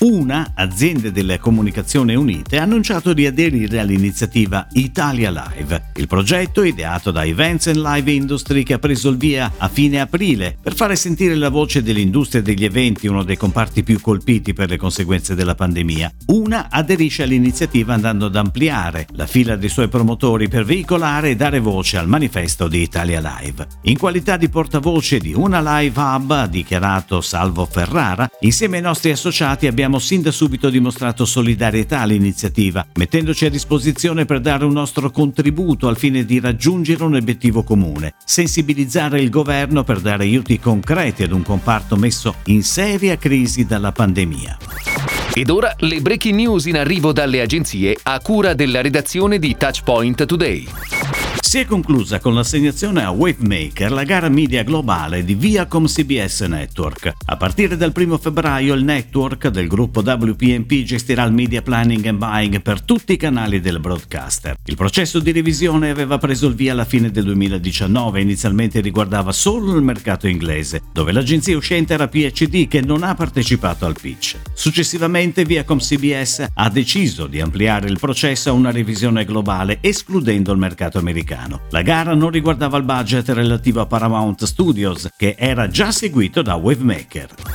Una, Aziende delle Comunicazioni Unite, ha annunciato di aderire all'iniziativa Italia Live, il progetto ideato da Events and Live Industry che ha preso il via a fine aprile per fare sentire la voce dell'industria degli eventi, uno dei comparti più colpiti per le conseguenze della pandemia. Una aderisce all'iniziativa andando ad ampliare la fila dei suoi promotori per veicolare e dare voce al manifesto di Italia Live. In qualità di portavoce di Una Live Hub, ha dichiarato Salvo Ferrara, insieme ai nostri associati abbiamo abbiamo sin da subito dimostrato solidarietà all'iniziativa, mettendoci a disposizione per dare un nostro contributo al fine di raggiungere un obiettivo comune, sensibilizzare il governo per dare aiuti concreti ad un comparto messo in seria crisi dalla pandemia. Ed ora le breaking news in arrivo dalle agenzie a cura della redazione di Touchpoint Today. Si è conclusa con l'assegnazione a Wavemaker la gara media globale di Viacom CBS Network. A partire dal 1 febbraio il network del gruppo WPMP gestirà il media planning and buying per tutti i canali del broadcaster. Il processo di revisione aveva preso il via alla fine del 2019 e inizialmente riguardava solo il mercato inglese, dove l'agenzia uscente era PhD che non ha partecipato al pitch. Successivamente Viacom CBS ha deciso di ampliare il processo a una revisione globale escludendo il mercato americano americano. La gara non riguardava il budget relativo a Paramount Studios, che era già seguito da Wavemaker.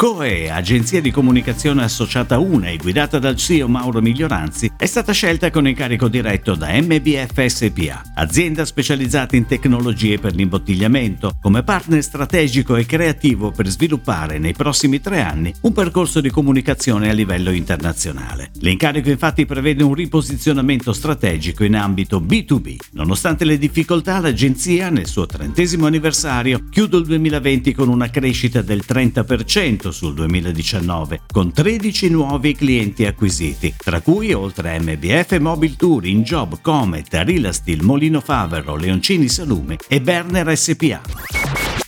COE, agenzia di comunicazione associata UNE guidata dal CEO Mauro Miglioranzi, è stata scelta con incarico diretto da MBF SPA, azienda specializzata in tecnologie per l'imbottigliamento, come partner strategico e creativo per sviluppare nei prossimi tre anni un percorso di comunicazione a livello internazionale. L'incarico infatti prevede un riposizionamento strategico in ambito B2B. Nonostante le difficoltà, l'agenzia, nel suo trentesimo anniversario, chiude il 2020 con una crescita del 30% sul 2019, con 13 nuovi clienti acquisiti, tra cui oltre a MBF Mobile Tour, InJob, Comet, Rilastil, Molino Favero, Leoncini Salume e Berner SPA.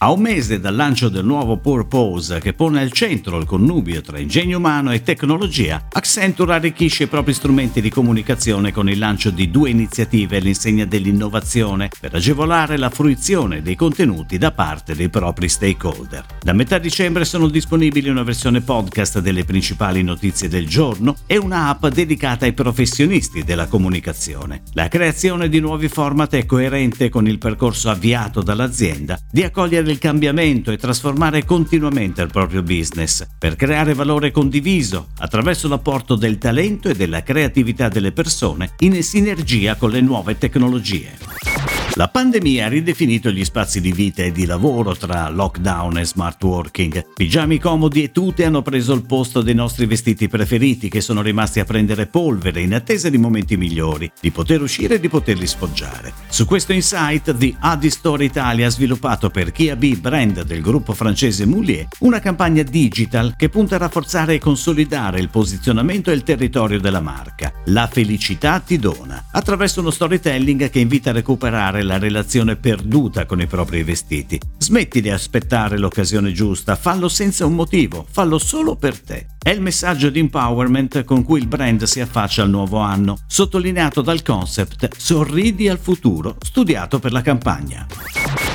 A un mese dal lancio del nuovo Purpose che pone al centro il connubio tra ingegno umano e tecnologia, Accenture arricchisce i propri strumenti di comunicazione con il lancio di due iniziative all'insegna dell'innovazione per agevolare la fruizione dei contenuti da parte dei propri stakeholder. Da metà dicembre sono disponibili una versione podcast delle principali notizie del giorno e una app dedicata ai professionisti della comunicazione. La creazione di nuovi format è coerente con il percorso avviato dall'azienda di accogliere il cambiamento e trasformare continuamente il proprio business per creare valore condiviso attraverso l'apporto del talento e della creatività delle persone in sinergia con le nuove tecnologie. La pandemia ha ridefinito gli spazi di vita e di lavoro tra lockdown e smart working. Pigiami comodi e tute hanno preso il posto dei nostri vestiti preferiti che sono rimasti a prendere polvere in attesa di momenti migliori, di poter uscire e di poterli sfoggiare. Su questo insight, The Adi Store Italia ha sviluppato per Kia B, brand del gruppo francese Moulier, una campagna digital che punta a rafforzare e consolidare il posizionamento e il territorio della marca. La felicità ti dona, attraverso uno storytelling che invita a recuperare la relazione perduta con i propri vestiti. Smetti di aspettare l'occasione giusta, fallo senza un motivo, fallo solo per te. È il messaggio di empowerment con cui il brand si affaccia al nuovo anno, sottolineato dal concept Sorridi al futuro, studiato per la campagna.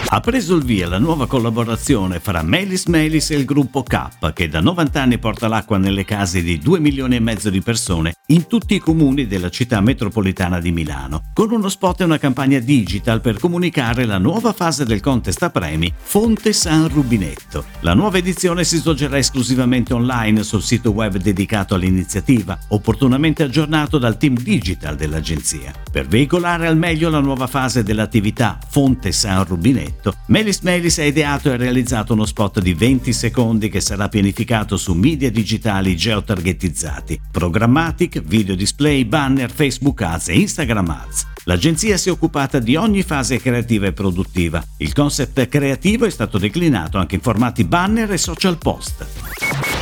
Ha preso il via la nuova collaborazione fra Melis Melis e il gruppo K, che da 90 anni porta l'acqua nelle case di 2 milioni e mezzo di persone in tutti i comuni della città metropolitana di Milano, con uno spot e una campagna digital per comunicare la nuova fase del contest a premi Fonte San Rubinetto. La nuova edizione si svolgerà esclusivamente online sul sito web dedicato all'iniziativa, opportunamente aggiornato dal team digital dell'agenzia. Per veicolare al meglio la nuova fase dell'attività Fonte San Rubinetto, progetto. Melis Melis ha ideato e realizzato uno spot di 20 secondi che sarà pianificato su media digitali geotargetizzati, programmatic, video display, banner, Facebook Ads e Instagram Ads. L'agenzia si è occupata di ogni fase creativa e produttiva. Il concept creativo è stato declinato anche in formati banner e social post.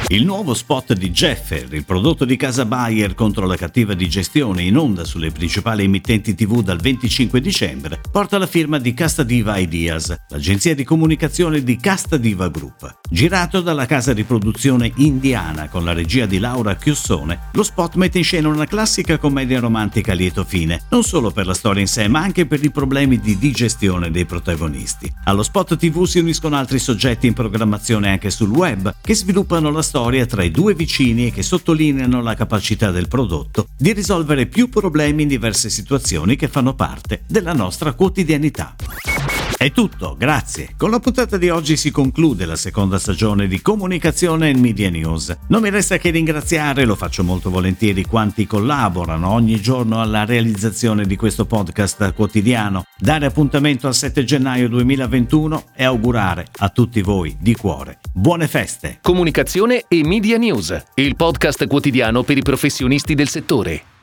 Il nuovo spot di Jeffer, il prodotto di casa Bayer contro la cattiva digestione in onda sulle principali emittenti TV dal 25 dicembre, porta la firma di Casta Diva Ideas, l'agenzia di comunicazione di Casta Diva Group. Girato dalla casa di produzione indiana con la regia di Laura Chiussone, lo spot mette in scena una classica commedia romantica a lieto fine, non solo per la storia in sé, ma anche per i problemi di digestione dei protagonisti. Allo spot TV si uniscono altri soggetti in programmazione anche sul web, che sviluppano la storia tra i due vicini e che sottolineano la capacità del prodotto di risolvere più problemi in diverse situazioni che fanno parte della nostra quotidianità. È tutto, grazie. Con la puntata di oggi si conclude la seconda stagione di Comunicazione e Media News. Non mi resta che ringraziare, lo faccio molto volentieri, quanti collaborano ogni giorno alla realizzazione di questo podcast quotidiano, dare appuntamento al 7 gennaio 2021 e augurare a tutti voi di cuore buone feste. Comunicazione e Media News, il podcast quotidiano per i professionisti del settore.